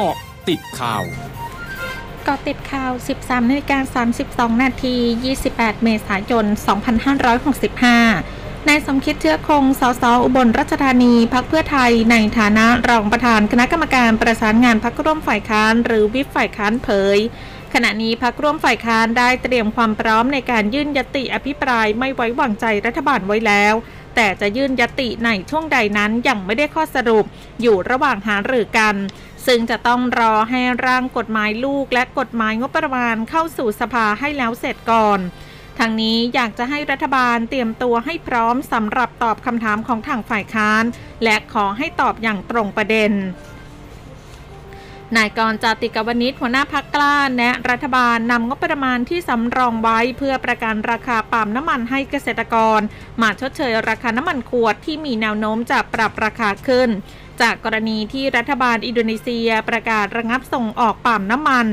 เกาะติดข่าวเกาะติดข่าว 13นาฬิกา32 นาที 28 เมษายน 2565นายสมคิดเชื้อคง สส อุบลราชธานี พักเพื่อไทย ในฐานะรองประธานคณะกรรมการประสานงานพักร่วมฝ่ายค้าน หรือวิปฝ่ายค้านเผย ขณะนี้พักร่วมฝ่ายค้านได้เตรียมความพร้อมในการยื่นยติอภิปรายไม่ไว้วางใจรัฐบาลไว้แล้ว แต่จะยื่นยติในช่วงใดนั้นยังไม่ได้ข้อสรุป อยู่ระหว่างหารือกัน ซึ่งจะต้องรอให้ร่างกฎหมายลูกและกฎหมายงบประมาณเข้าสู่สภาให้แล้วเสร็จก่อนทางนี้อยากจะให้รัฐบาลเตรียมตัวให้พร้อมสำหรับตอบคำถามของทางฝ่ายค้าน และขอให้ตอบอย่างตรงประเด็น นายกรจติกวณิชหัวหน้าพักกล้าแนะรัฐบาลนำงบประมาณที่สำรองไว้เพื่อประกันราคาปาล์มน้ำมันให้เกษตรกร มาชดเชยราคาน้ำมันขวดที่มีแนวโน้มจะปรับราคาขึ้น จากกรณีที่รัฐบาลอินโดนีเซียประกาศระงับส่งออกปาล์มน้ำมัน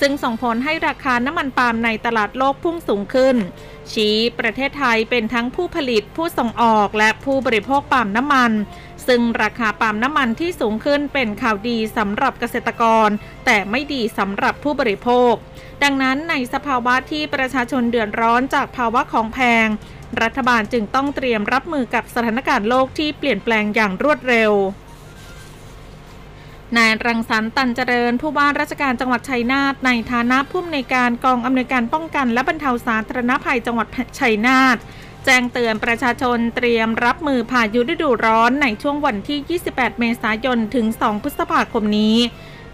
ซึ่งส่งผลให้ราคาน้ำมันปาล์มในตลาดโลกพุ่งสูงขึ้น ชี้ประเทศไทยเป็นทั้งผู้ผลิตผู้ส่งออกและผู้บริโภคปาล์มน้ำมัน ซึ่งราคาปาล์มน้ำมันที่สูงขึ้นเป็นข่าวดีสำหรับเกษตรกร แต่ไม่ดีสำหรับผู้บริโภค ดังนั้นในสภาวะที่ประชาชนเดือดร้อนจากภาวะของแพงรัฐบาลจึงต้องเตรียมรับมือกับสถานการณ์โลกที่เปลี่ยนแปลงอย่างรวดเร็ว นายรังสรรค์ตันเจริญ ผู้ว่าราชการจังหวัดชัยนาทในฐานะผู้อำนวยการกองอำนวยการป้องกัน และบรรเทาสาธารณภัยจังหวัดชัยนาทแจ้งเตือนประชาชนเตรียมรับมือพายุฤดูร้อนในช่วงวันที่ 28 เมษายนถึง 2 พฤษภาคมนี้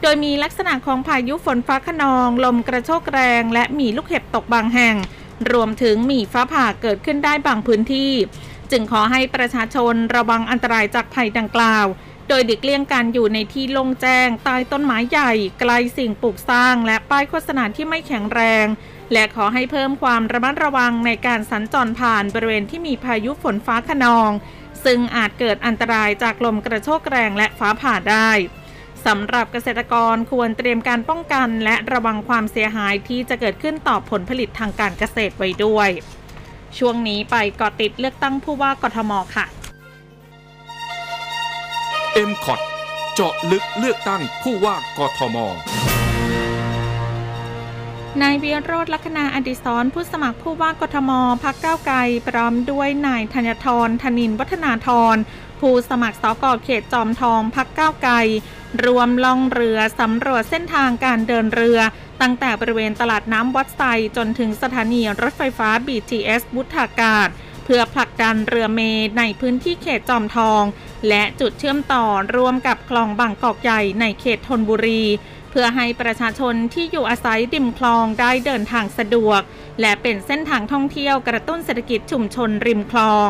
โดยมีลักษณะของพายุฝนฟ้าขนอง ลมกระโชกแรง และมีลูกเห็บตกบางแห่ง รวมถึงมีฟ้าผ่าเกิดขึ้นได้บางพื้นที่ จึงขอให้ประชาชนระวังอันตรายจากภัยดังกล่าว โดยเด็กเลี่ยงการอยู่ในที่โล่งแจ้ง ใต้ต้นไม้ใหญ่ ไกลสิ่งปลูกสร้าง และป้ายโฆษณาที่ไม่แข็งแรง และขอให้เพิ่มความระมัดระวังในการสัญจรผ่านบริเวณที่มีพายุฝนฟ้าขนอง ซึ่งอาจเกิดอันตรายจากลมกระโชกแรงและฟ้าผ่าได้สำหรับเกษตรกรควรเตรียมการป้องกันและระวังความเสียหายที่จะเกิดขึ้นต่อผลผลิตทางการเกษตรไว้ด้วย ช่วงนี้ไปเกาะติดเลือกตั้งผู้ว่ากทมค่ะ เอ็มคอดเจาะลึกเลือกตั้งผู้ว่ากทม นายเวีโรธลัคนาอดิศรผู้สมัครผู้ว่ากทมพักเก้าไกลพร้อมด้วยนายธัญทรธนินวัฒนาธรผู้สมัครสกเขตจอมทองพักเก้าไกลรวมล่องเรือสำรวจเส้นทางการเดินเรือ ตั้งแต่บริเวณตลาดน้ำวัดไซจนถึงสถานีรถไฟฟ้า BTS บุทากาศ เพื่อผลักดันเรือเมในพื้นที่เขตจอมทอง และจุดเชื่อมต่อร่วมกับคลองบางกอกใหญ่ในเขตธนบุรี เพื่อให้ประชาชนที่อยู่อาศัยริมคลองได้เดินทางสะดวก และเป็นเส้นทางท่องเที่ยวกระตุ้นเศรษฐกิจชุมชนริมคลอง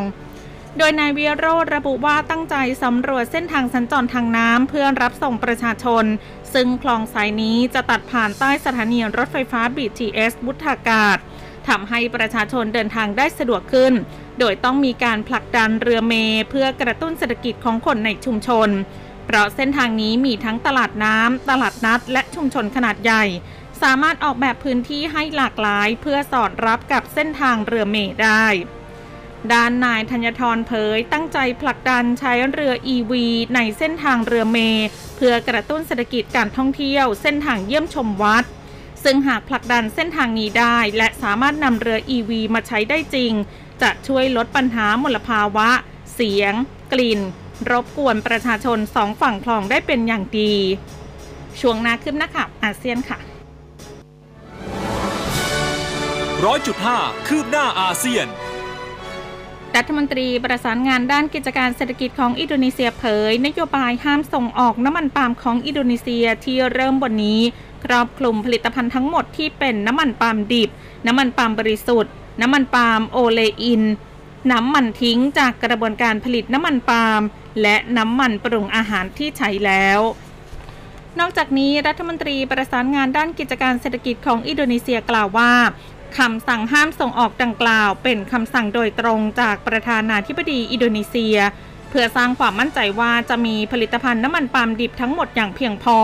โดยนายเวียโรธระบุว่าตั้งใจสำรวจเส้นทางสัญจรทางน้ำเพื่อรับส่งประชาชน ซึ่งคลองสายนี้จะตัดผ่านใต้สถานีรถไฟฟ้า BTS บุทากาศ ทำให้ประชาชนเดินทางได้สะดวกขึ้น โดยต้องมีการผลักดันเรือเมเพื่อกระตุ้นเศรษฐกิจของคนในชุมชน เพราะเส้นทางนี้มีทั้งตลาดน้ำตลาดนัด และชุมชนขนาดใหญ่ สามารถออกแบบพื้นที่ให้หลากหลาย เพื่อสอดรับกับเส้นทางเรือเมได้ด้านนายธัญทรเผยตั้งใจผลักดันใช้เรือ EV ในเส้นทางเรือเม เพื่อกระตุ้นเศรษฐกิจการท่องเที่ยว เส้นทางเยี่ยมชมวัด ซึ่งหากผลักดันเส้นทางนี้ได้ และสามารถนำเรือ EV มาใช้ได้จริง จะช่วยลดปัญหามลภาวะ เสียง กลิ่น รบกวนประชาชนสองฝั่งคลองได้เป็นอย่างดี ช่วงนาขึ้นนะคะอาเซียนค่ะร้อยจุดห้าคืบหน้าอาเซียน รัฐมนตรีประสานงานด้านกิจการเศรษฐกิจของอินโดนีเซียเผย นโยบายห้ามส่งออกน้ำมันปาล์มของอินโดนีเซียที่เริ่มวันนี้ ครอบคลุมผลิตภัณฑ์ทั้งหมดที่เป็นน้ำมันปาล์มดิบ น้ำมันปาล์มบริสุทธิ์ น้ำมันปาล์มโอเลอิน น้ำมันทิ้งจากกระบวนการผลิตน้ำมันปาล์มและน้ำมันปรุงอาหารที่ใช้แล้ว นอกจากนี้รัฐมนตรีประสานงานด้านกิจการเศรษฐกิจของอินโดนีเซียกล่าวว่าคำสั่งห้ามส่งออกดังกล่าว เป็นคำสั่งโดยตรงจากประธานาธิบดีอินโดนีเซีย เพื่อสร้างความมั่นใจว่าจะมีผลิตภัณฑ์น้ำมันปาล์มดิบทั้งหมดอย่างเพียงพอ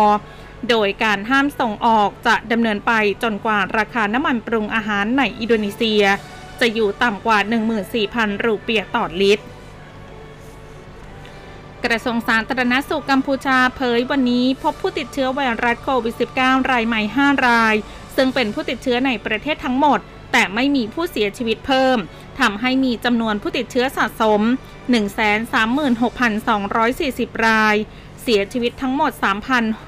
โดยการห้ามส่งออกจะดำเนินไปจนกว่าราคาน้ำมันปรุงอาหารในอินโดนีเซีย จะอยู่ต่ำกว่า 14,000 รูเปียต่อลิตร กระทรวงสาธารณสุขกัมพูชาเผยวันนี้พบผู้ติดเชื้อไวรัสโควิด -19 รายใหม่ 5 ราย ซึ่งเป็นผู้ติดเชื้อในประเทศทั้งหมด แต่ไม่มีผู้เสียชีวิตเพิ่มทำให้มีจำนวนผู้ติดเชื้อสะสม 136,240 ราย เสียชีวิตทั้งหมด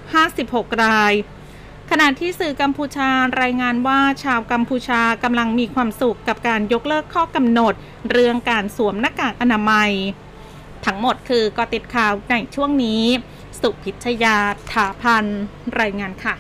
3,056 ราย ขณะที่สื่อกัมพูชารายงานว่าชาวกัมพูชากำลังมีความสุขกับการยกเลิกข้อกำหนด เรื่องการสวมหน้ากากอนามัย ทั้งหมดคือกอติดข่าวในช่วงนี้ สุพิชยาถาพันรายงานค่ะ